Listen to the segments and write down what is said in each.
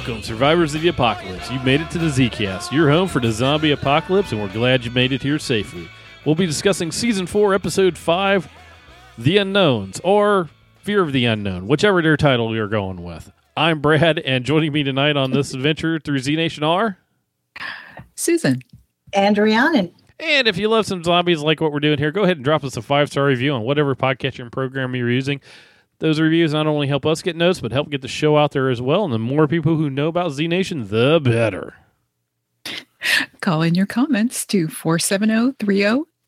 Welcome, survivors of the apocalypse. You've made it to the Zcast, your home for the zombie apocalypse, and we're glad you made it here safely. We'll be discussing season four, episode five, The Unknowns, or Fear of the Unknown, whichever their title you're going with. I'm Brad, and joining me tonight on this adventure through Z Nation are. Susan. And Rhiannon. And if you love some zombies like what we're doing here, go ahead and drop us a five star review on whatever podcatching program you're using. Those reviews not only help us get notes, but help get the show out there as well. And the more people who know about Z Nation, the better. Call in your comments to 470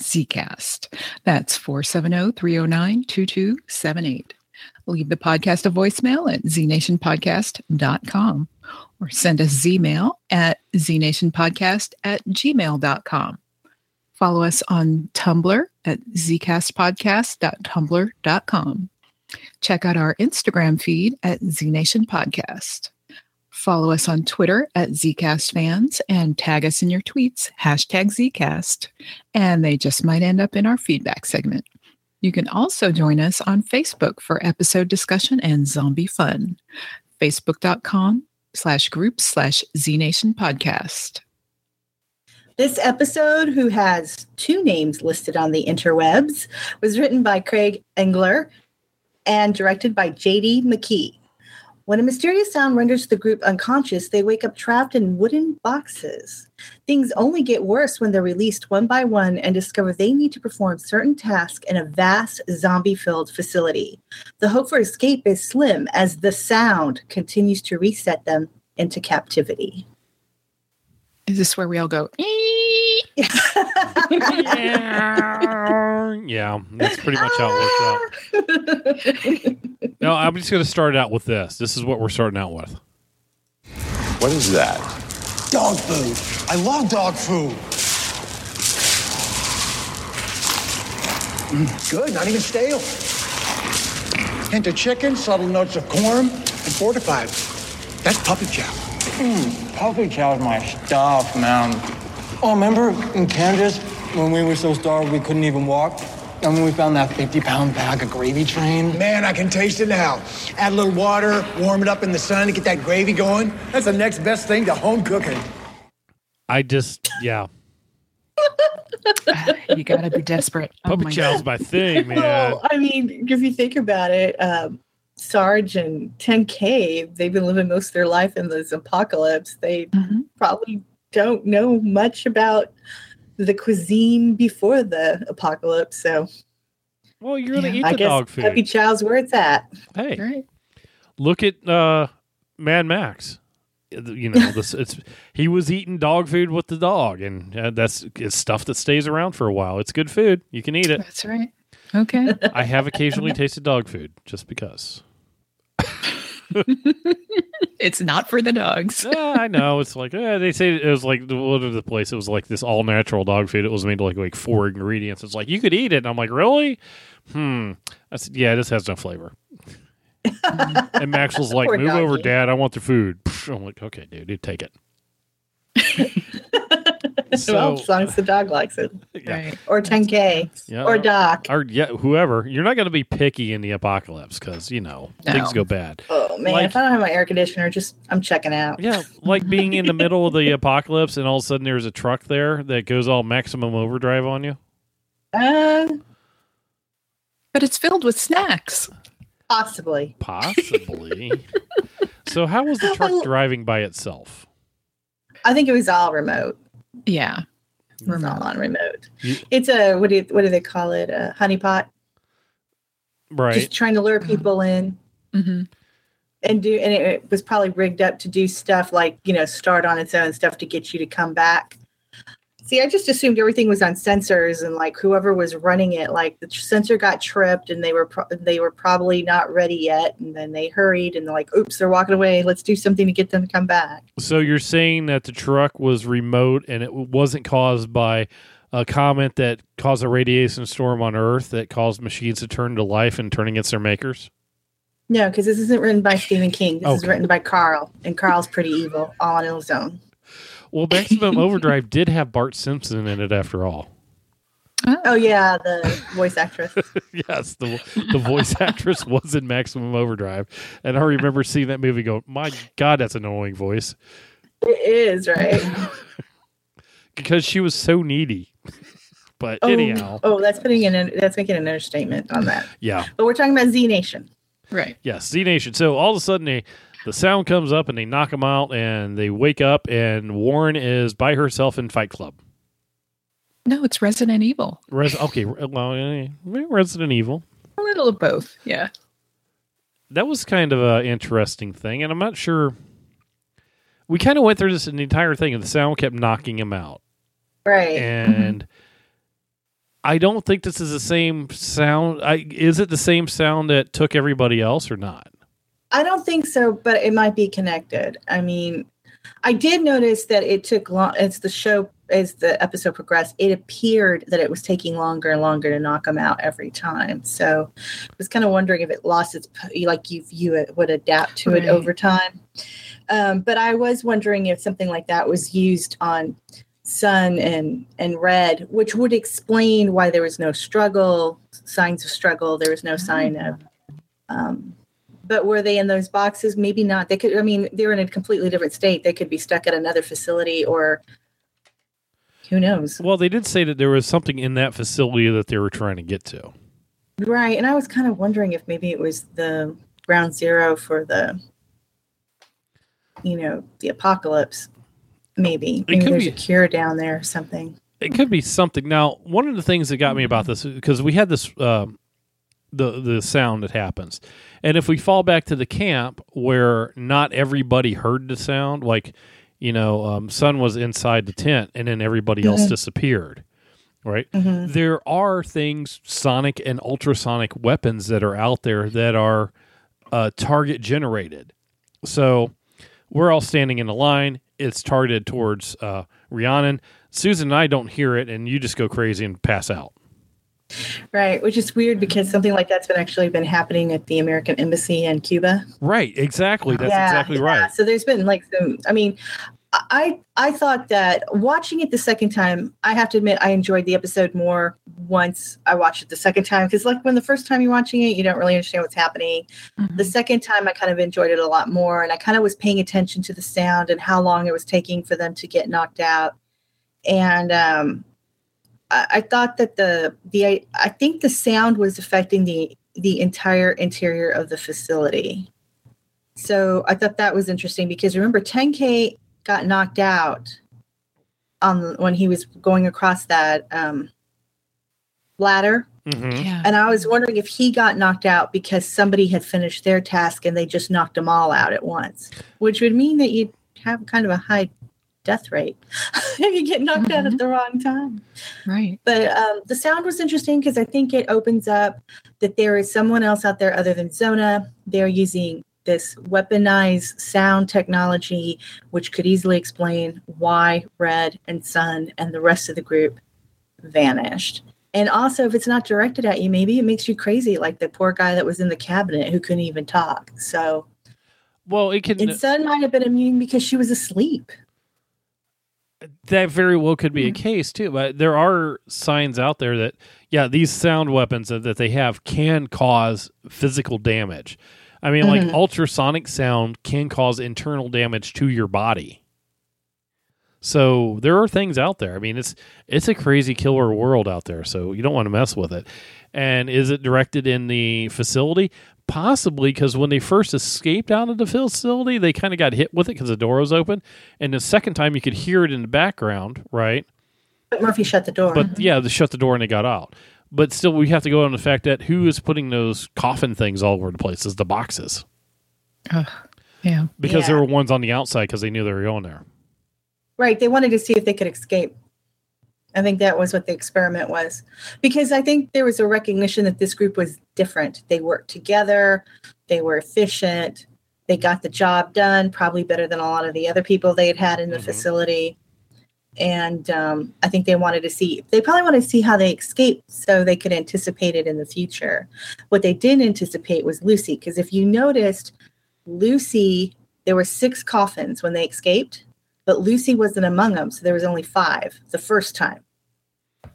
Zcast. That's 470 309 2278. Leave the podcast a voicemail at znationpodcast.com or send us Zmail at znationpodcast at gmail.com. Follow us on Tumblr at zcastpodcast.tumblr.com. Check out our Instagram feed at znation podcast. Follow us on Twitter at ZcastFans and tag us in your tweets, hashtag Zcast, and they just might end up in our feedback segment. You can also join us on Facebook for episode discussion and zombie fun. Facebook.com slash groups slash Z Nation podcast. This episode, who has two names listed on the interwebs, was written by Craig Engler and directed by J.D. McKee. When a mysterious sound renders the group unconscious, they wake up trapped in wooden boxes. Things only get worse when they're released one by one and discover they need to perform certain tasks in a vast zombie filled facility. The hope for escape is slim as the sound continues to reset them into captivity. Is this where we all go? yeah, that's pretty much how it works out. No, I'm just going to start out with this. This is what we're starting out with. What is that? Dog food. I love dog food. Mm, good, not even stale. Hint of chicken, subtle notes of corn, and fortified. That's puppy chow. Mm, puppy chow's my stuff, man. Oh, remember in Kansas when we were so starved we couldn't even walk? And when we found that 50 pound bag of gravy train? Man, I can taste it now. Add a little water, warm it up in the sun to get that gravy going. That's the next best thing to home cooking. I just, yeah. you gotta be desperate. Oh Puppy chow's my thing, man. Well, I mean, if you think about it, um, Sarge and 10K, they've been living most of their life in this apocalypse. They mm-hmm. probably don't know much about the cuisine before the apocalypse. So, well, you're gonna yeah, eat the I guess dog food. Happy Chow's where it's at. Hey, right. look at uh, Mad Max. You know, this it's he was eating dog food with the dog, and uh, that's it's stuff that stays around for a while. It's good food. You can eat it. That's right. Okay. I have occasionally tasted dog food just because. It's not for the dogs. yeah, I know. It's like eh, they say it was like what of the place. It was like this all natural dog food. It was made like like four ingredients. It's like you could eat it. And I'm like, really? Hmm. I said, yeah, this has no flavor. and Max was like, "Move doggy. over, Dad. I want the food." I'm like, "Okay, dude, you take it." so, well, as long as the dog likes it, yeah. or 10k, yeah, or Doc, or yeah, whoever. You're not going to be picky in the apocalypse because you know no. things go bad. Oh man, like, if I don't have my air conditioner, just I'm checking out. Yeah, like being in the middle of the apocalypse and all of a sudden there's a truck there that goes all maximum overdrive on you. Uh, but it's filled with snacks. Possibly. Possibly. so how was the truck driving by itself? I think it was all remote. Yeah. Remote on remote. You, it's a what do you, what do they call it? A honeypot. Right. Just trying to lure people in. Mm-hmm. And do and it was probably rigged up to do stuff like, you know, start on its own stuff to get you to come back. See, I just assumed everything was on sensors, and like whoever was running it, like the sensor got tripped, and they were pro- they were probably not ready yet, and then they hurried, and they're like, "Oops, they're walking away. Let's do something to get them to come back." So you're saying that the truck was remote, and it wasn't caused by a comment that caused a radiation storm on Earth that caused machines to turn to life and turn against their makers? No, because this isn't written by Stephen King. This okay. is written by Karl, and Karl's pretty evil, all on his own. Well, Maximum Overdrive did have Bart Simpson in it after all. Oh, oh yeah, the voice actress. yes, the the voice actress was in Maximum Overdrive, and I remember seeing that movie. Go, my God, that's an annoying voice it is right. because she was so needy. but Oh, anyhow, oh, that's putting in. An, that's making an understatement on that. yeah, But we're talking about Z Nation. Right. yes, Z Nation. So all of a sudden, they, the sound comes up and they knock them out, and they wake up, and Warren is by herself in Fight Club. No, it's Resident Evil. Res- okay, well, eh, Resident Evil. A little of both. Yeah. that was kind of an interesting thing, and I'm not sure. We kind of went through this the entire thing, and the sound kept knocking him out, Right. and I don't think this is the same sound. I, is it the same sound that took everybody else or not? I don't think so, but it might be connected. I mean, I did notice that it took long as the show as the episode progressed, it appeared that it was taking longer and longer to knock them out every time. So I was kind of wondering if it lost its like you view it would adapt to Right. it over time. Um, but I was wondering if something like that was used on Sun and and Red, which would explain why there was no struggle, signs of struggle. There was no sign of um, but were they in those boxes? Maybe not. They could. I mean, they're in a completely different state. They could be stuck at another facility, or who knows? Well, they did say that there was something in that facility that they were trying to get to. Right. And I was kind of wondering if maybe it was the ground zero for the, you know, the apocalypse. Maybe. Maybe could there's be. a cure down there or something. It could be something. Now, one of the things that got me about this because we had this um, the the sound that happens, and if we fall back to the camp where not everybody heard the sound, like you know, um, Sun was inside the tent, and then everybody else disappeared. Right, there are things, sonic and ultrasonic weapons that are out there that are uh, target generated. So we're all standing in a line. It's targeted towards uh, Rhiannon. Susan and I don't hear it, and you just go crazy and pass out. Right. Which is weird because something like that's been actually been happening at the American Embassy in Cuba. Right, exactly. That's Yeah, exactly yeah. right. So there's been like some. I mean, I I thought that watching it the second time, I have to admit I enjoyed the episode more once I watched it the second time because like when the first time you're watching it, you don't really understand what's happening. The second time, I kind of enjoyed it a lot more, and I kind of was paying attention to the sound and how long it was taking for them to get knocked out. And um, I, I thought that the the I think the sound was affecting the the entire interior of the facility. So I thought that was interesting because remember 10K got knocked out on when he was going across that um, ladder hmm Yeah. and I was wondering if he got knocked out because somebody had finished their task and they just knocked them all out at once, which would mean that you'd have kind of a high death rate if you get knocked out at Mhm. the wrong time. Right. But um, the sound was interesting because I think it opens up that there is someone else out there other than Zona. They're using this weaponized sound technology, which could easily explain why Red and Sun and the rest of the group vanished. And also, if it's not directed at you, maybe it makes you crazy, like the poor guy that was in the cabinet who couldn't even talk. So, Well, it can. and Sun might have been immune because she was asleep. That very well could be a mm-hmm. case too. But there are signs out there that yeah, these sound weapons that, that they have can cause physical damage. I mean, like mm-hmm. ultrasonic sound can cause internal damage to your body. So there are things out there. I mean, it's it's a crazy killer world out there. So you don't want to mess with it. And is it directed in the facility? Possibly because when they first escaped out of the facility, they kind of got hit with it because the door was open. And the second time, you could hear it in the background, right? But Murphy shut the door. But yeah, they shut the door and they got out. But still, we have to go on the fact that who is putting those coffin things all over the place is the boxes Ugh. Yeah. because there were ones on the outside because they knew they were going there. Right. They wanted to see if they could escape. I think that was what the experiment was. Because I think there was a recognition that this group was different. They worked together, they were efficient, they got the job done, probably better than a lot of the other people they had had in the Mhm. facility. And um, I think they wanted to see, they probably wanted to see how they escaped so they could anticipate it in the future. What they didn't anticipate was Lucy. Because if you noticed, Lucy, there were six coffins when they escaped but Lucy wasn't among them, so there was only five the first time.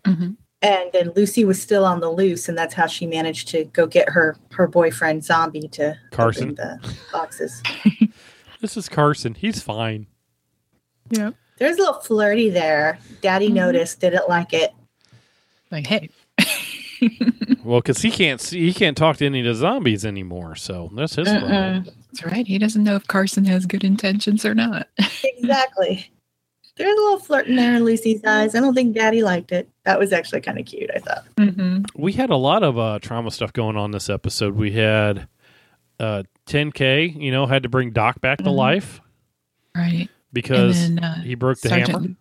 hmm And then Lucy was still on the loose, and that's how she managed to go get her her boyfriend zombie to Carson. open the boxes. This is Carson. He's fine. Yeah. There's a little flirty there. Daddy Mhm. noticed, didn't like it. Like, hey. Well, because he can't see, he can't talk to any of the zombies anymore. So that's his problem. That's right. He doesn't know if Carson has good intentions or not. Exactly. There's a little flirting there in Lucy's eyes. I don't think Daddy liked it. That was actually kind of cute. I thought. mm-hmm. We had a lot of uh, trauma stuff going on this episode. We had uh, 10K, you know, had to bring Doc back to Mhm. life Right. because then uh, he broke the hammer. Sergeant,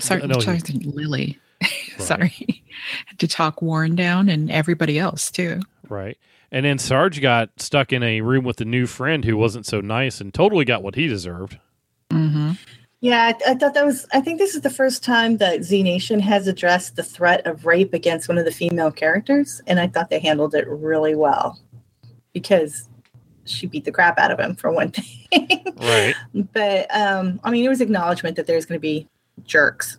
Sergeant, No, he- Sergeant Lily. Sorry. Had to talk Warren down and everybody else too. Right. And then Sarge got stuck in a room with a new friend who wasn't so nice and totally got what he deserved. Mm-hmm. Yeah, I, I thought that was. I think this is the first time that Z Nation has addressed the threat of rape against one of the female characters, and I thought they handled it really well because she beat the crap out of him for one thing. Right. but um, I mean, it was acknowledgement that there's going to be jerks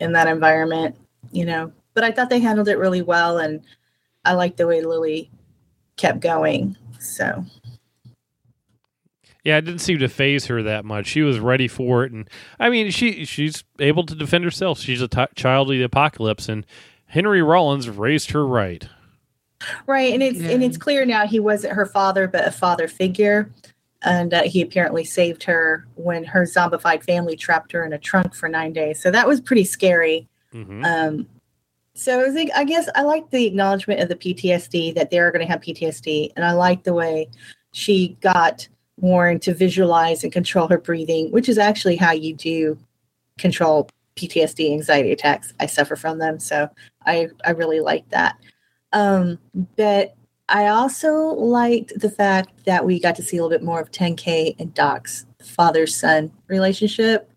in that environment, you know. But I thought they handled it really well, and I like the way Lily kept going. So Yeah, it didn't seem to phase her that much. She was ready for it, and I mean, she she's able to defend herself. She's a t- child of the apocalypse, and Henry Rollins raised her right. Right, and it's and it's clear now he wasn't her father, but a father figure, and uh, he apparently saved her when her zombified family trapped her in a trunk for nine days. So that was pretty scary. hmm Um, so I think I guess I like the acknowledgement of the PTSD that they're going to have PTSD, and I like the way she got Warren to visualize and control her breathing, which is actually how you do control PTSD anxiety attacks. I suffer from them, so I I really like that. Um, but I also liked the fact that we got to see a little bit more of 10K and Doc's father son relationship.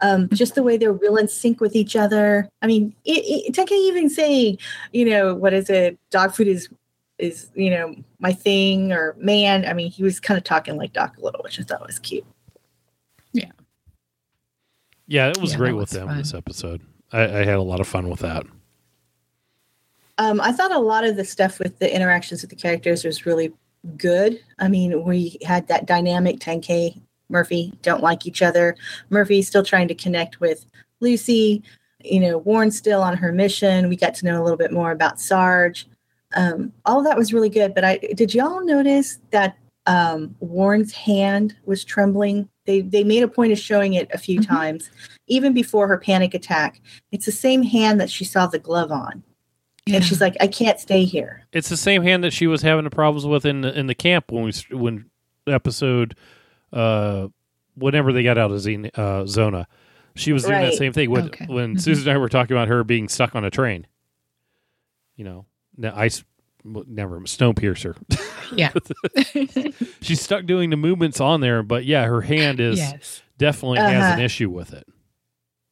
Um, just the way they're real in sync with each other. I mean, it, it, 10K even saying, you know, what is it? Dog food is is you know my thing or man. I mean, he was kind of talking like Doc a little, which I thought was cute. Yeah, Yeah, it was Yeah, great with was them fun. this episode. I, I had a lot of fun with that. Um, I thought a lot of the stuff with the interactions with the characters was really good. I mean, we had that dynamic 10K Murphy don't like each other. Murphy still trying to connect with Lucy. You know, Warren's still on her mission. We got to know a little bit more about Sarge. Um, all of that was really good. But I did y'all notice that um, Warren's hand was trembling? They they made a point of showing it a few Mhm. times, even before her panic attack. It's the same hand that she saw the glove on. And she's like, I can't stay here. It's the same hand that she was having the problems with in the, in the camp when we when episode uh whenever they got out of Zen, uh, Zona. She was doing that same thing when Okay. when Mhm. Susan and I were talking about her being stuck on a train. You know, the ice w- never Snowpiercer. yeah. She's stuck doing the movements on there, but yeah, her hand is yes. definitely has an Uh-huh. issue with it.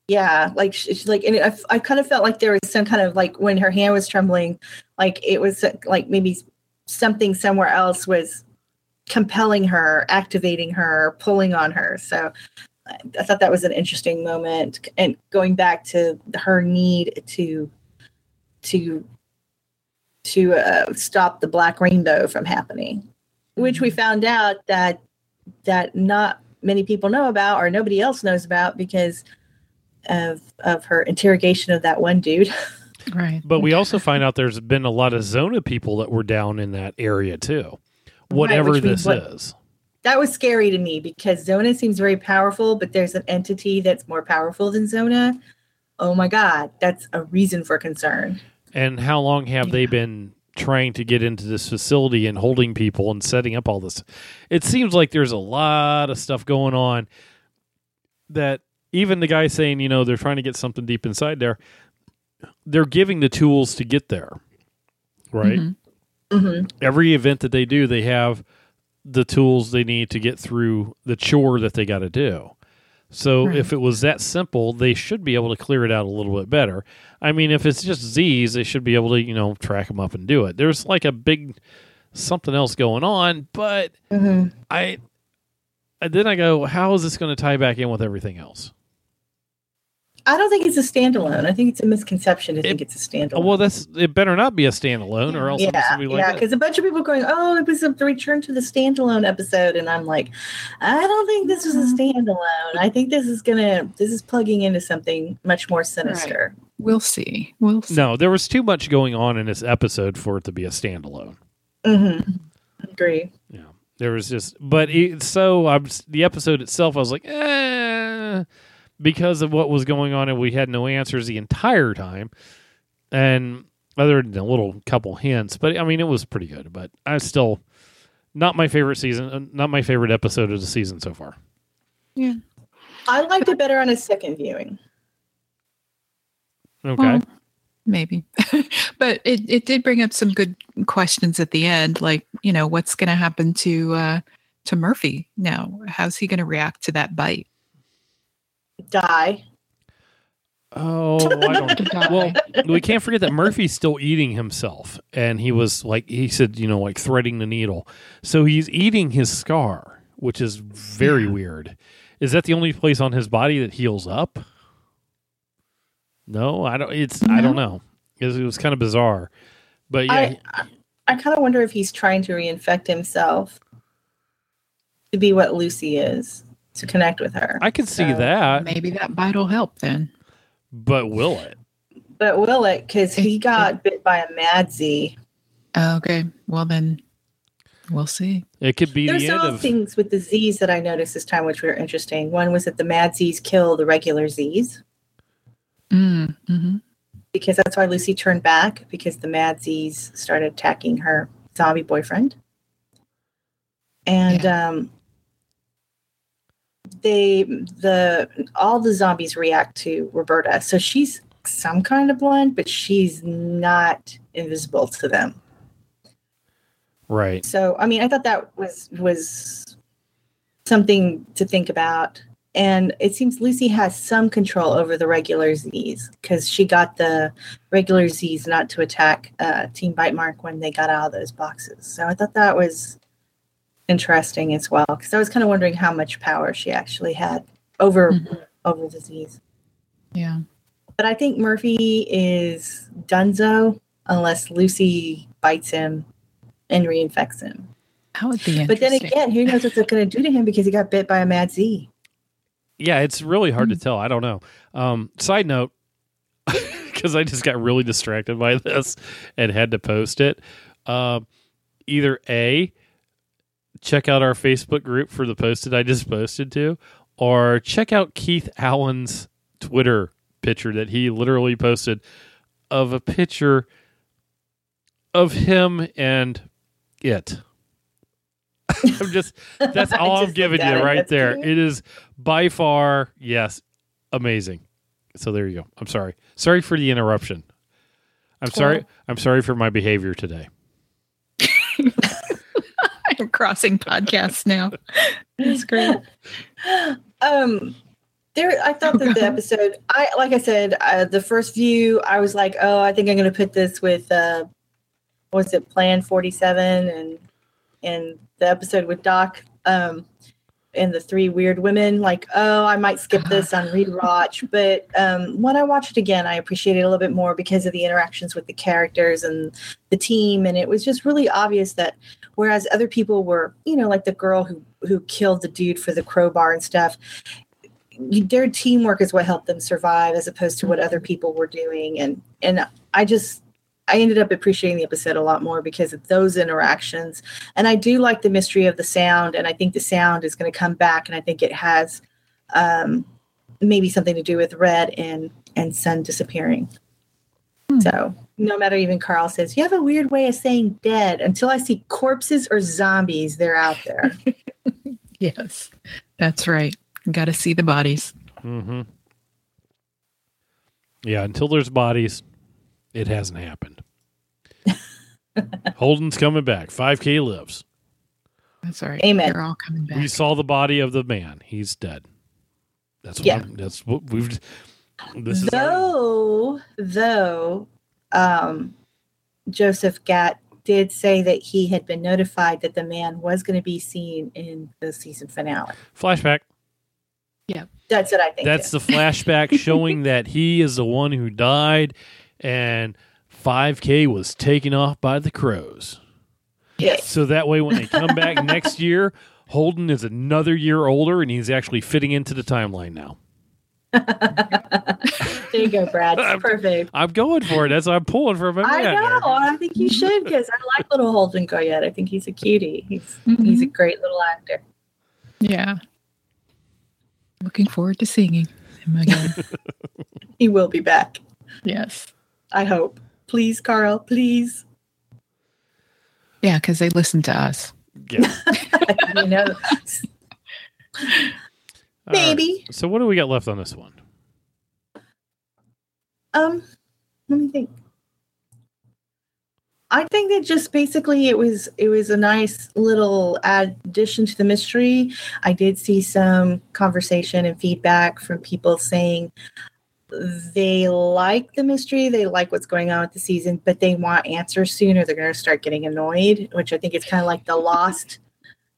Yeah, like she's like, and I, I kind of felt like there was some kind of like when her hand was trembling, like it was like maybe something somewhere else was compelling her, activating her, pulling on her. So I- I thought that was an interesting moment, and going back to her need to to to uh, stop the black rainbow from happening, which we found out that that not many people know about or nobody else knows about because of of her interrogation of that one dude. Right. But we also find out there's been a lot of Zona people that were down in that area too. Whatever which we- this what- is. that was scary to me because Zona seems very powerful, but there's an entity that's more powerful than Zona. Oh my god, that's a reason for concern. And how long have they been trying to get into this facility and holding people and setting up all this? It seems like there's a lot of stuff going on that even the guy saying, you know, they're trying to get something deep inside there, they're giving the tools to get there. Right? Mhm. Hmm Every event that they do, they have the tools they need to get through the chore that they got to do. So Right. if it was that simple, they should be able to clear it out a little bit better. I mean, if it's just Z's, they should be able to, you know, track them up and do it. There's like a big something else going on, but hmm I and then I go, how is this going to tie back in with everything else? I don't think it's a standalone. I think it's a misconception to think it's a standalone. Well, that's it. Better not be a standalone, or else yeah, gonna be like yeah, because a bunch of people are going, "Oh, it was a return to the standalone episode," and I'm like, I don't think this is a standalone. I think this is gonna, this is plugging into something much more sinister. We'll see. We'll see. No, there was too much going on in this episode for it to be a standalone. Mm-hmm. Agree. Yeah, there was just, but it, so I'm the episode itself. I was like, eh, because of what was going on, and we had no answers the entire time, and other than a little couple hints. But I mean, it was pretty good. But I still not my favorite season, not my favorite episode of the season so far. Yeah, I liked it better on a second viewing. Okay, Well, maybe. but it, it did bring up some good questions at the end, like, you know, what's gonna happen to uh to Murphy now? How's he gonna react to that bite? Die. oh, I don't. Well, we can't forget that Murphy's still eating himself, and he was like he said, you know, like threading the needle. So he's eating his scar, which is very Yeah. weird. Is that the only place on his body that heals up? No, I don't. It's I don't know. It was, it was kind of bizarre, but yeah, I, I, I kind of wonder if he's trying to reinfect himself to be what Lucy is, to connect with her. I could see So, that, Maybe that bite will help then. but will it? But will it? Because he It- got bit by a Mad Z. Okay. Well then we'll see. It could be There's the end several of. things with the Z's that I noticed this time, which were interesting. One was that the Mad Z's kill the regular Z's Mm, hmm because that's why Lucy turned back because the Mad Z's started attacking her zombie boyfriend. And um, they the all the zombies react to Roberta, so she's some kind of blind, but she's not invisible to them. Right. So I mean, I thought that was was something to think about. And it seems Lucy has some control over the regular Z's because she got the regular Z's not to attack uh, Team Bite Mark when they got out of those boxes. So I thought that was interesting as well because I was kind of wondering how much power she actually had over Mhm. over the Z's. Yeah. But I think Murphy is Dunzo unless Lucy bites him and reinfects him. That would be But then again, who knows what they're going to do to him because he got bit by a mad Z. Yeah, it's really hard Hmm. to tell. I don't know. Um, side note, because I just got really distracted by this and had to post it. Um, either A, check out our Facebook group for the post that I just posted to, or check out Keith Allen's Twitter picture that he literally posted of a picture of him and it. I'm just that's all I'm giving you it. right there. It is by far, yes, amazing. So there you go. I'm sorry. Sorry for the interruption. I'm sorry. I'm sorry for my behavior today. Crossing podcasts now. That's great. Um, there, I thought that the episode, I like I said, uh, the first view, I was like, oh, I think I'm going to put this with, uh, was it, Plan 47 and and the episode with Doc, um, and the three weird women. Like, oh, I might skip this on rewatch, but um, when I watched it again, I appreciated it a little bit more because of the interactions with the characters and the team, and it was just really obvious that whereas other people were, you know, like the girl who who killed the dude for the crowbar and stuff their teamwork is what helped them survive as opposed to what other people were doing and and i just i ended up appreciating the episode a lot more because of those interactions and i do like the mystery of the sound and i think the sound is going to come back and i think it has um maybe something to do with red and and sun disappearing so no matter even karl says you have a weird way of saying dead until i see corpses or zombies they're out there Yes. That's right. Got to see the bodies. Mm-hmm. Yeah, until there's bodies, it hasn't happened. Holden's coming back. 5K lives. That's all right. Amen. They're all coming back. We saw the body of the man. He's dead. That's what Yeah. I'm- that's what we've this is our, though though um joseph gatt did say that he had been notified that the man was going to be seen in the season finale flashback. Yeah. That's what I think. That's too. the flashback showing that he is the one who died, and 5K was taken off by the crows. Yes. So that way, when they come back next year, Holden is another year older, and he's actually fitting into the timeline now. there you go, Brad. I'm- Perfect. I'm going for it. That's I'm pulling for my I know. there. I think you should because I like little Holden Goyette. I think he's a cutie. He's mm-hmm. he's a great little actor. Yeah. Looking forward to singing him again. He will be back. yes. I hope. Please, Karl. Please. Yeah, because they listen to us. Yeah. you know, All right. maybe. So what do we got left on this one? Um, let me think. I think that just basically it was it was a nice little addition to the mystery. I did see some conversation and feedback from people saying they like the mystery, they like what's going on with the season, but they want answers soon or they're going to start getting annoyed, which I think is kind of like the lost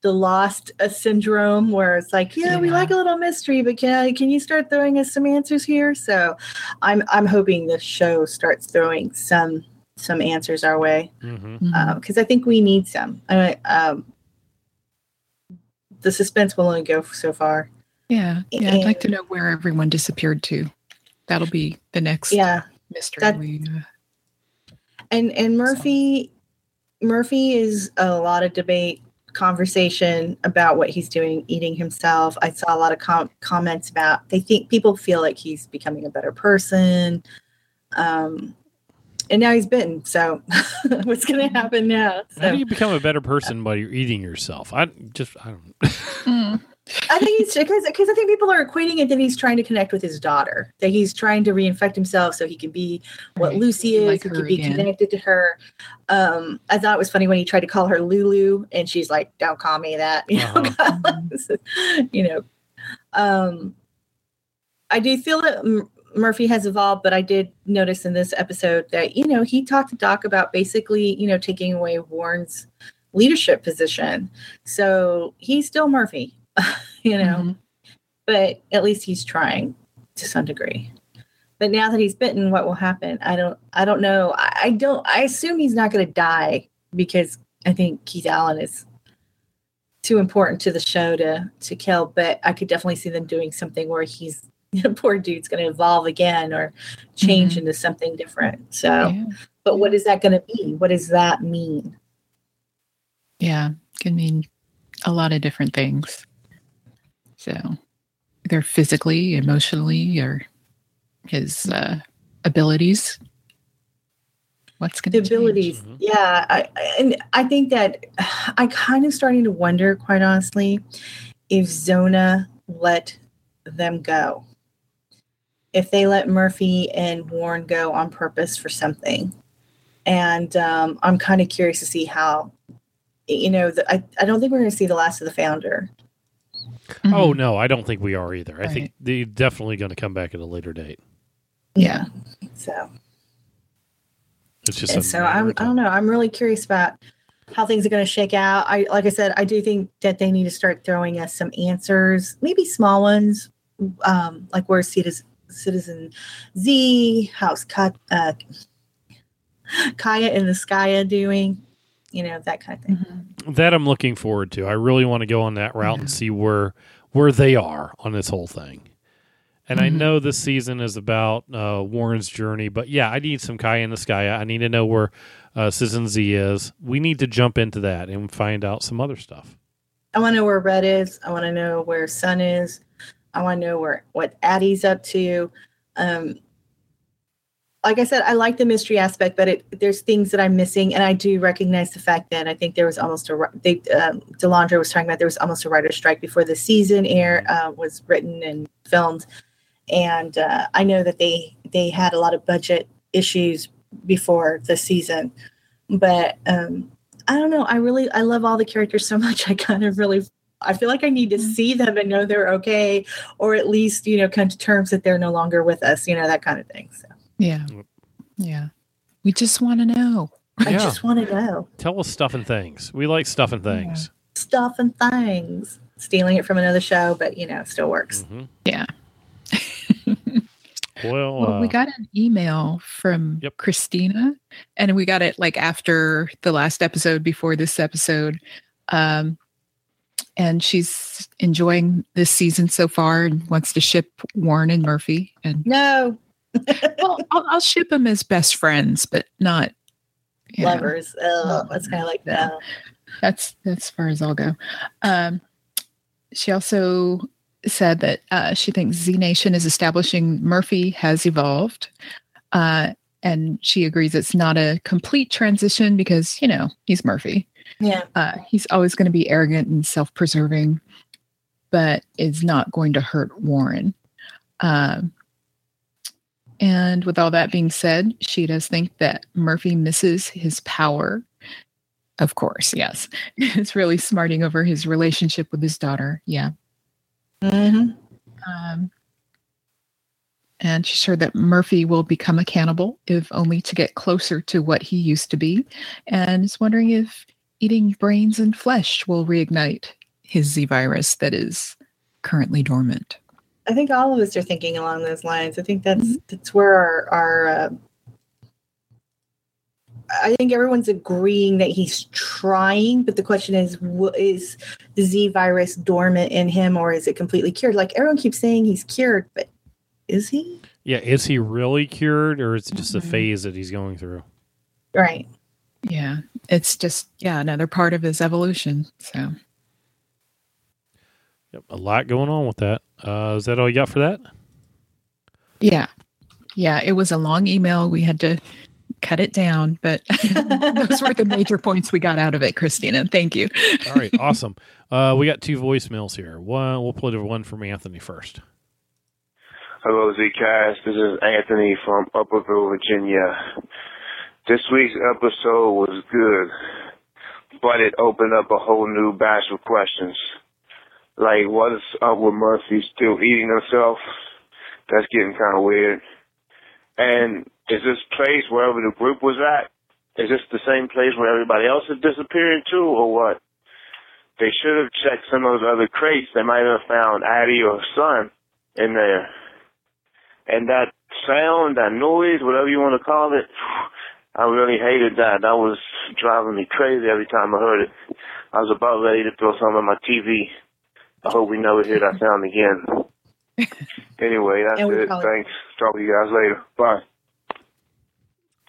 the lost uh, syndrome where it's like, yeah, we like a little mystery, but can can you start throwing us some answers here? So I'm I'm hoping this show starts throwing some some answers our way because I think we need some. I, um, the suspense will only go so far. yeah. Yeah. I'd like to know where everyone disappeared to. That'll be the next Yeah, mystery. that- we, uh, and and Murphy Murphy is a lot of debate conversation about what he's doing eating himself i saw a lot of com- comments about they think people feel like he's becoming a better person um and now he's bitten so what's gonna happen now How do you become a better person while you're eating yourself? I just I don't. mm, I think he's because because I think people are equating it that he's trying to connect with his daughter, that he's trying to reinfect himself so he can be what Right. Lucy is, Like he can be again. connected to her. Um, I thought it was funny when he tried to call her Lulu, and she's like, "Don't call me that," you know. you know, um, I do feel that M- Murphy has evolved, but I did notice in this episode that you know he talked to Doc about basically you know taking away Warren's leadership position, so he's still Murphy, you know mhm. but at least he's trying to some degree. But now that he's bitten, what will happen? I don't. I don't know. I, I don't. I assume he's not going to die because I think Keith Allen is too important to the show to to kill. But I could definitely see them doing something where he's poor dude's going to evolve again or change into something different. So, Yeah. but what is that going to be? What does that mean? Yeah, can mean a lot of different things. So, either physically, emotionally, or his uh, abilities. What's going to abilities. Mhm. yeah I, and i think that i kind of starting to wonder quite honestly if zona let them go. If they let murphy and warren go on purpose for something. And um, i'm kind of curious to see how you know the, I, I don't think we're going to see the last of the founder Oh no, I don't think we are either. I think they're definitely going to come back at a later date. Yeah. so It's just so I'm, I don't know. I'm really curious about how things are going to shake out. I like I said, I do think that they need to start throwing us some answers, maybe small ones, um, like where Citizen, Citizen Z, how's Ka, uh, Kaya and the Skya doing, you know, that kind of thing. Mhm. That I'm looking forward to. I really want to go on that route and see where where they are on this whole thing. And I Mhm. know this season is about uh, Warren's journey, but yeah, I need some Kaya in the sky. I need to know where uh, Citizen Z is. We need to jump into that and find out some other stuff. I want to know where Red is. I want to know where Sun is. I want to know where what Addie's up to. Um, like I said, I like the mystery aspect, but it, there's things that I'm missing, and I do recognize the fact that I think there was almost a they um, Delandra was talking about there was almost a writer's strike before the season air uh, was written and filmed, and uh, I know that they they had a lot of budget issues before the season, but um, I don't know. I really I love all the characters so much. I kind of really I feel like I need to see them and know they're okay, or at least you know come to terms that they're no longer with us. You know that kind of thing. So Yeah. Yeah. We just want to know. I Yeah. just want to know Tell us stuff and things. We like stuff and things. stuff and things. stealing it from another show, but you know, it still works. Mm-hmm. Yeah. Well, Well, uh, we got an email from Yep. Christina, and we got it like after the last episode, before this episode. Um, and she's enjoying this season so far and wants to ship Warren and Murphy. And No well, I'll, I'll ship them as best friends, but not know, lovers. Oh, that's kind of like that. that's that's as far as I'll go. Um, she also said that uh, she thinks Z Nation is establishing Murphy has evolved, uh, and she agrees it's not a complete transition because you know he's Murphy. Yeah. Uh, he's always going to be arrogant and self-preserving, but is not going to hurt Warren. Um, and with all that being said, she does think that Murphy misses his power. Of course, yes. Is really smarting over his relationship with his daughter. Yeah. hmm Um, and she's sure that Murphy will become a cannibal, if only to get closer to what he used to be, and is wondering if eating brains and flesh will reignite his Z virus that is currently dormant. I think all of us are thinking along those lines. I think that's that's where our, our uh, I think everyone's agreeing that he's trying, but the question is, wh- is the Z virus dormant in him, or is it completely cured? Like everyone keeps saying he's cured, but is he? yeah, is he really cured, or is it just a Mhm. phase that he's going through? Right. Yeah, it's just yeah another part of his evolution. So Yep, a lot going on with that. Uh, is that all you got for that? yeah, yeah, it was a long email. We had to cut it down, but those were the major points we got out of it, Christina. Thank you. All right, awesome. Uh, we got two voicemails here. One, we'll play the one from Anthony first. Hello, Zcast. This is Anthony from Upperville, Virginia. This week's episode was good, but it opened up a whole new batch of questions. Like, what's up with Murphy still eating himself? That's getting kind of weird. And is this place wherever the group was at? Is this the same place where everybody else is disappearing to, or what? They should have checked some of those other crates. They might have found Addie or Sun in there. And that sound, that noise, whatever you want to call it, I really hated that. That was driving me crazy every time I heard it. I was about ready to throw something on my TV. I hope we never hear that sound again. anyway, that's And it. probably- Thanks. Talk to you guys later. Bye.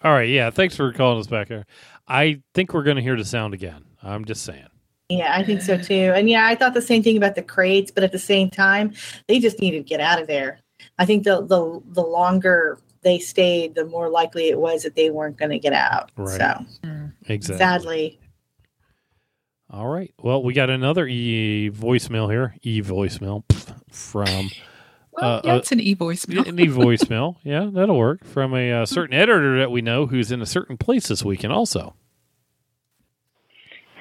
All right, yeah, thanks for calling us back here. I think we're going to hear the sound again. I'm just saying. Yeah, I think so too. And yeah, I thought the same thing about the crates, but at the same time, they just needed to get out of there. I think the the the longer they stayed, the more likely it was that they weren't going to get out. Right. So Exactly. sadly, All right. Well, we got another e voicemail here. E voicemail from Well, Uh, yeah, uh, it's an e voicemail. an e voicemail. Yeah, that'll work from a uh, certain editor that we know who's in a certain place this weekend. Also,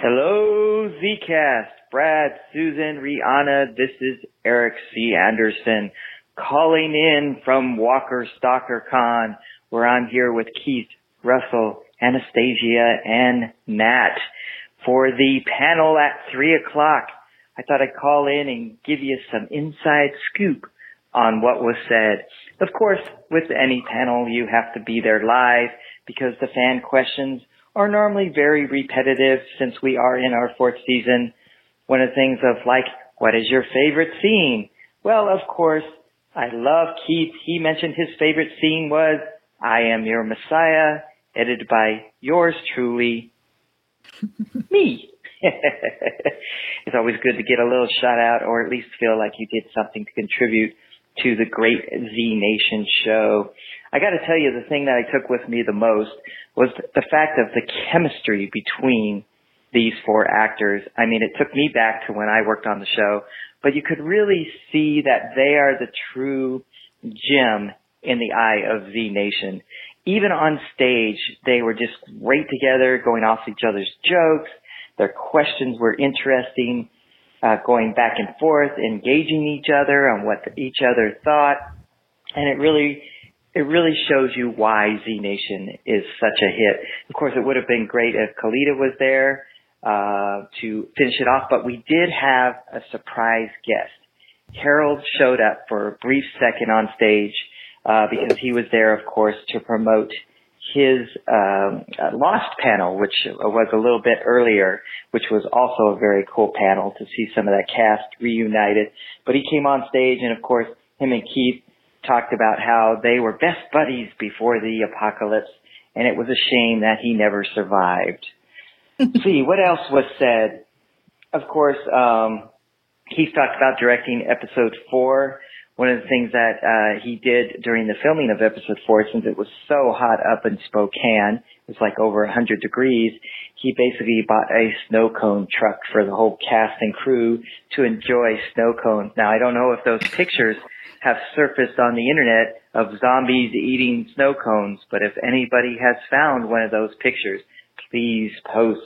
Hello, Zcast. Brad, Susan, Rihanna. This is Eric C. Anderson calling in from Walker Stalker Con, where I'm here with Keith, Russell, Anastasia, and Nat for the panel at three o'clock. I thought I'd call in and give you some inside scoop on what was said. Of course, with any panel, you have to be there live because the fan questions are normally very repetitive since we are in our fourth season. One of the things of like, what is your favorite scene? Well, of course, I love Keith. He mentioned his favorite scene was I Am Your Messiah, edited by yours truly, me. it's always good to get a little shout out or at least feel like you did something to contribute to the great Z Nation show. I got to tell you, the thing that I took with me the most was the fact of the chemistry between these four actors. I mean, it took me back to when I worked on the show, but you could really see that they are the true gem in the eye of Z Nation. Even on stage, they were just great together, going off each other's jokes. Their questions were interesting, uh, going back and forth, engaging each other on what each other thought. And it really, it really shows you why Z Nation is such a hit. Of course, it would have been great if Kellita was there, uh, to finish it off. But we did have a surprise guest. Harold showed up for a brief second on stage uh, because he was there, of course, to promote his um, uh, Lost panel, which was a little bit earlier, which was also a very cool panel to see some of that cast reunited. But he came on stage, and of course, him and Keith talked about how they were best buddies before the apocalypse, and it was a shame that he never survived. see what else was said. Of course, um, Keith talked about directing episode four one of the things that uh, he did during the filming of episode four, since it was so hot up in Spokane, it was like over 100 degrees, he basically bought a snow cone truck for the whole cast and crew to enjoy snow cones. Now, I don't know if those pictures have surfaced on the internet of zombies eating snow cones, but if anybody has found one of those pictures, please post.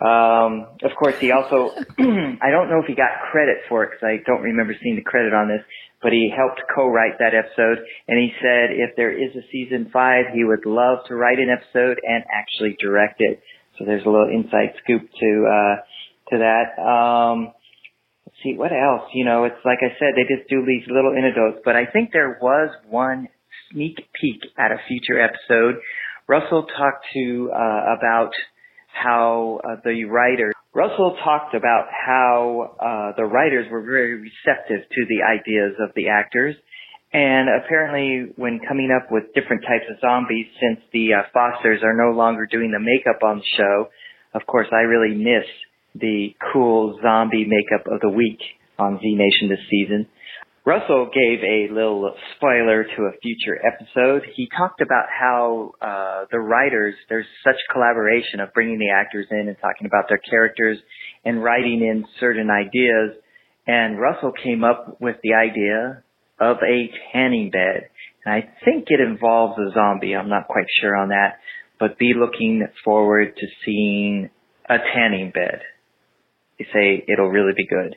Um, of course, he also, I don't know if he got credit for it because I don't remember seeing the credit on this, but he helped co-write that episode and he said if there is a season five, he would love to write an episode and actually direct it. So there's a little inside scoop to, uh, to that. Um, let's see, what else? You know, it's like I said, they just do these little anecdotes, but I think there was one sneak peek at a future episode. Russell talked to, uh, about how uh, the writer Russell talked about how uh, the writers were very receptive to the ideas of the actors, and apparently, when coming up with different types of zombies, since the uh, Fosters are no longer doing the makeup on the show, of course, I really miss the cool zombie makeup of the week on Z Nation this season. Russell gave a little spoiler to a future episode. He talked about how uh, the writers, there's such collaboration of bringing the actors in and talking about their characters and writing in certain ideas. And Russell came up with the idea of a tanning bed. And I think it involves a zombie. I'm not quite sure on that. But be looking forward to seeing a tanning bed. They say it'll really be good.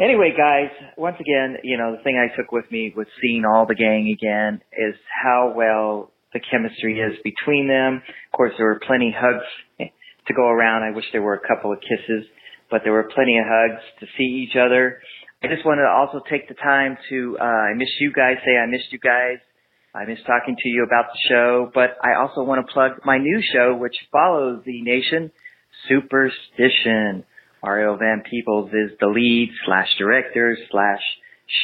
Anyway, guys, once again, you know, the thing I took with me with seeing all the gang again is how well the chemistry is between them. Of course, there were plenty hugs to go around. I wish there were a couple of kisses, but there were plenty of hugs to see each other. I just wanted to also take the time to, uh, I miss you guys, say I missed you guys. I miss talking to you about the show, but I also want to plug my new show, which follows the nation, Superstition. Ariel Van Peebles is the lead slash director slash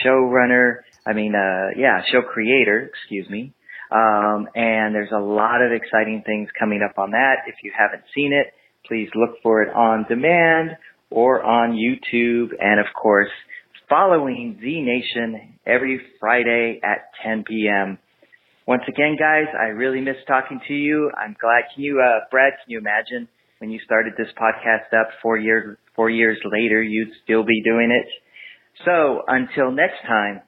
showrunner. I mean, uh, yeah, show creator, excuse me. Um, and there's a lot of exciting things coming up on that. If you haven't seen it, please look for it on demand or on YouTube. And of course, following Z Nation every Friday at 10 p.m. Once again, guys, I really miss talking to you. I'm glad. Can you, uh, Brad, can you imagine when you started this podcast up four years four years later, you'd still be doing it. So until next time,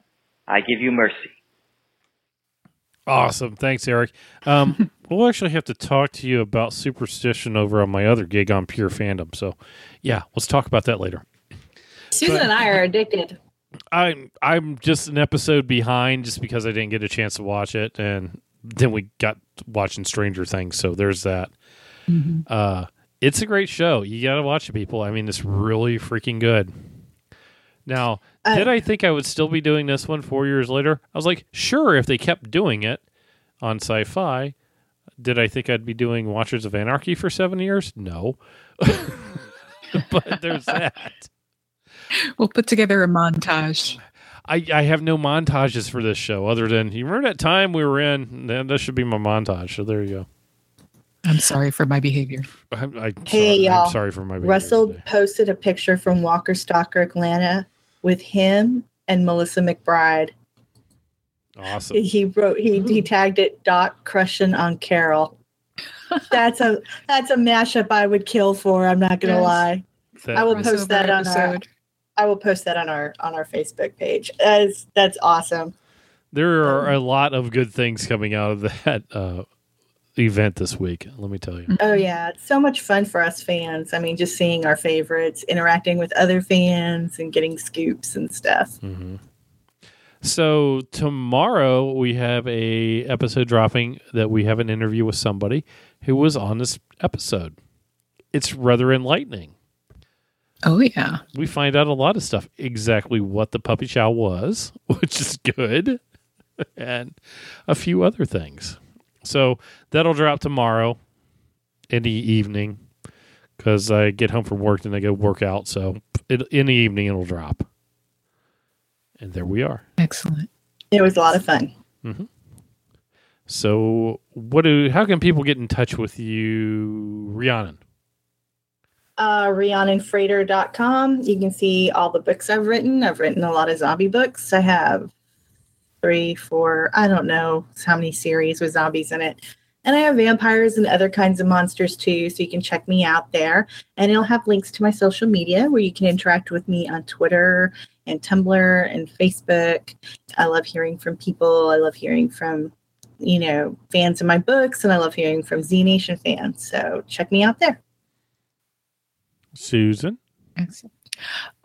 I give you mercy. Awesome. Thanks, Eric. Um, we'll actually have to talk to you about superstition over on my other gig on Pure Fandom. So, yeah, let's talk about that later. Susan but, and I are addicted. I'm I'm just an episode behind just because I didn't get a chance to watch it, and then we got watching Stranger Things. So there's that. Mm-hmm. Uh, it's a great show. You got to watch it, people. I mean, it's really freaking good. Now, uh, did I think I would still be doing this one four years later? I was like, sure, if they kept doing it on sci fi. Did I think I'd be doing Watchers of Anarchy for seven years? No. but there's that. We'll put together a montage. I, I have no montages for this show other than you remember that time we were in? That should be my montage. So there you go. I'm sorry for my behavior. I'm, I'm hey, sorry. y'all. I'm sorry for my behavior. Russell today. posted a picture from Walker Stalker Atlanta with him and Melissa McBride. Awesome. He wrote he he tagged it dot crushing on Carol. that's a that's a mashup I would kill for. I'm not gonna yes. lie. That I will post that on episode. our I will post that on our on our Facebook page. That's that's awesome. There are a lot of good things coming out of that uh, event this week. Let me tell you. Oh yeah, it's so much fun for us fans. I mean, just seeing our favorites, interacting with other fans, and getting scoops and stuff. Mm-hmm. So tomorrow we have a episode dropping that we have an interview with somebody who was on this episode. it's rather enlightening. Oh yeah. We find out a lot of stuff exactly what the puppy chow was, which is good, and a few other things. So that'll drop tomorrow in the evening because I get home from work and I go work out. So it, in the evening it'll drop, and there we are. Excellent. It was a lot of fun. So what do? How can people get in touch with you, Rhiannon? uh, RhiannonFrater.com. You can see all the books I've written. I've written a lot of zombie books. I have three, four, I don't know how many series with zombies in it. And I have vampires and other kinds of monsters too. So you can check me out there. And it'll have links to my social media where you can interact with me on Twitter and Tumblr and Facebook. I love hearing from people. I love hearing from, you know, fans of my books. And I love hearing from Z Nation fans. So check me out there. Susan. Excellent.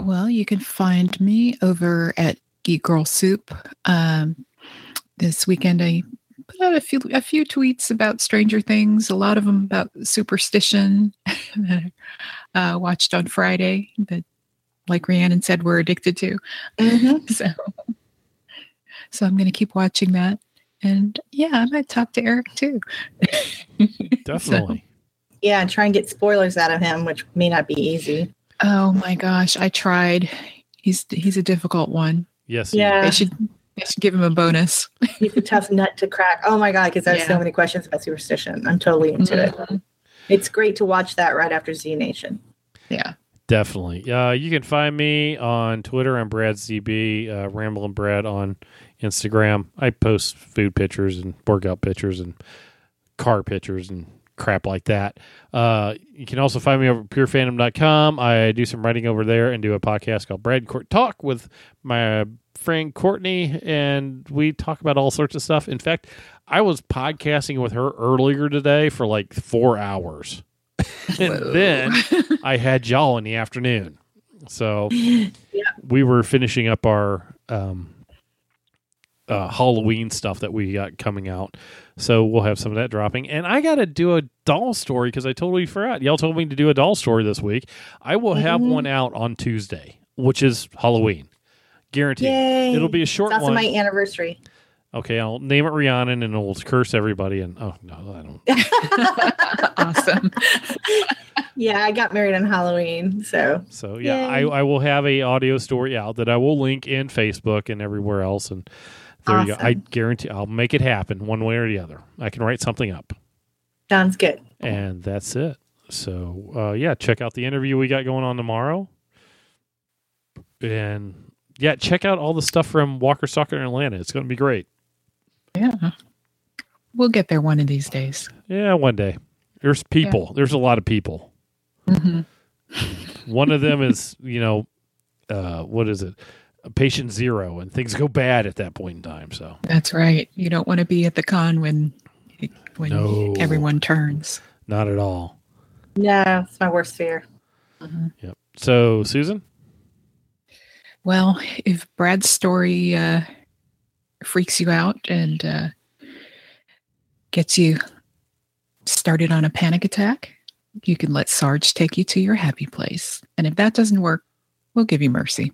Well, you can find me over at Geek Girl Soup. Um, this weekend, I put out a few a few tweets about Stranger Things. A lot of them about superstition. that I uh, watched on Friday. That, like Rhiannon said, we're addicted to. Mhm. So, so I'm going to keep watching that. And yeah, I might talk to Eric too. Definitely. Yeah, and try and get spoilers out of him, which may not be easy. Oh my gosh, I tried. He's he's a difficult one. Yes. Yeah. They should they should give him a bonus. He's a tough nut to crack. Oh my god, because I have so many questions about superstition. I'm totally into it. It's great to watch that right after Z Nation. Yeah. Definitely. Uh, you can find me on Twitter. I'm Brad ZB, uh, Ramblin' Brad on Instagram. I post food pictures and workout pictures and car pictures and crap like that. Uh, you can also find me over at purefandom.com. I do some writing over there and do a podcast called Brad Court Talk with my friend Courtney, and we talk about all sorts of stuff. In fact, I was podcasting with her earlier today for like four hours. and then I had y'all in the afternoon. So we were finishing up our um, uh, Halloween stuff that we got coming out. So we'll have some of that dropping. And I got to do a doll story because I totally forgot. Y'all told me to do a doll story this week. I will have Mhm. one out on Tuesday, which is Halloween. Guaranteed. Yay! It'll be a short It's also one. my anniversary. Okay, I'll name it Rhiannon and it'll curse everybody. And oh, no, I don't. awesome. Yeah, I got married on Halloween, so So yeah, I, I will have a audio story out that I will link in Facebook and everywhere else, and there you go. I guarantee I'll make it happen one way or the other. I can write something up, sounds good. and that's it. So uh, yeah, check out the interview we got going on tomorrow, and yeah, check out all the stuff from Walker Stalker in Atlanta. It's going to be great. Yeah. We'll get there one of these days. Yeah, one day. There's people. There's a lot of people. hmm One of them is you know, uh, what is it? Patient zero, and things go bad at that point in time. So. That's right. You don't want to be at the con when when No. everyone turns. Not at all. No, it's my worst fear. Yep. So, Susan? Well, if Brad's story uh, freaks you out and uh, gets you started on a panic attack, you can let Sarge take you to your happy place. And if that doesn't work, we'll give you mercy.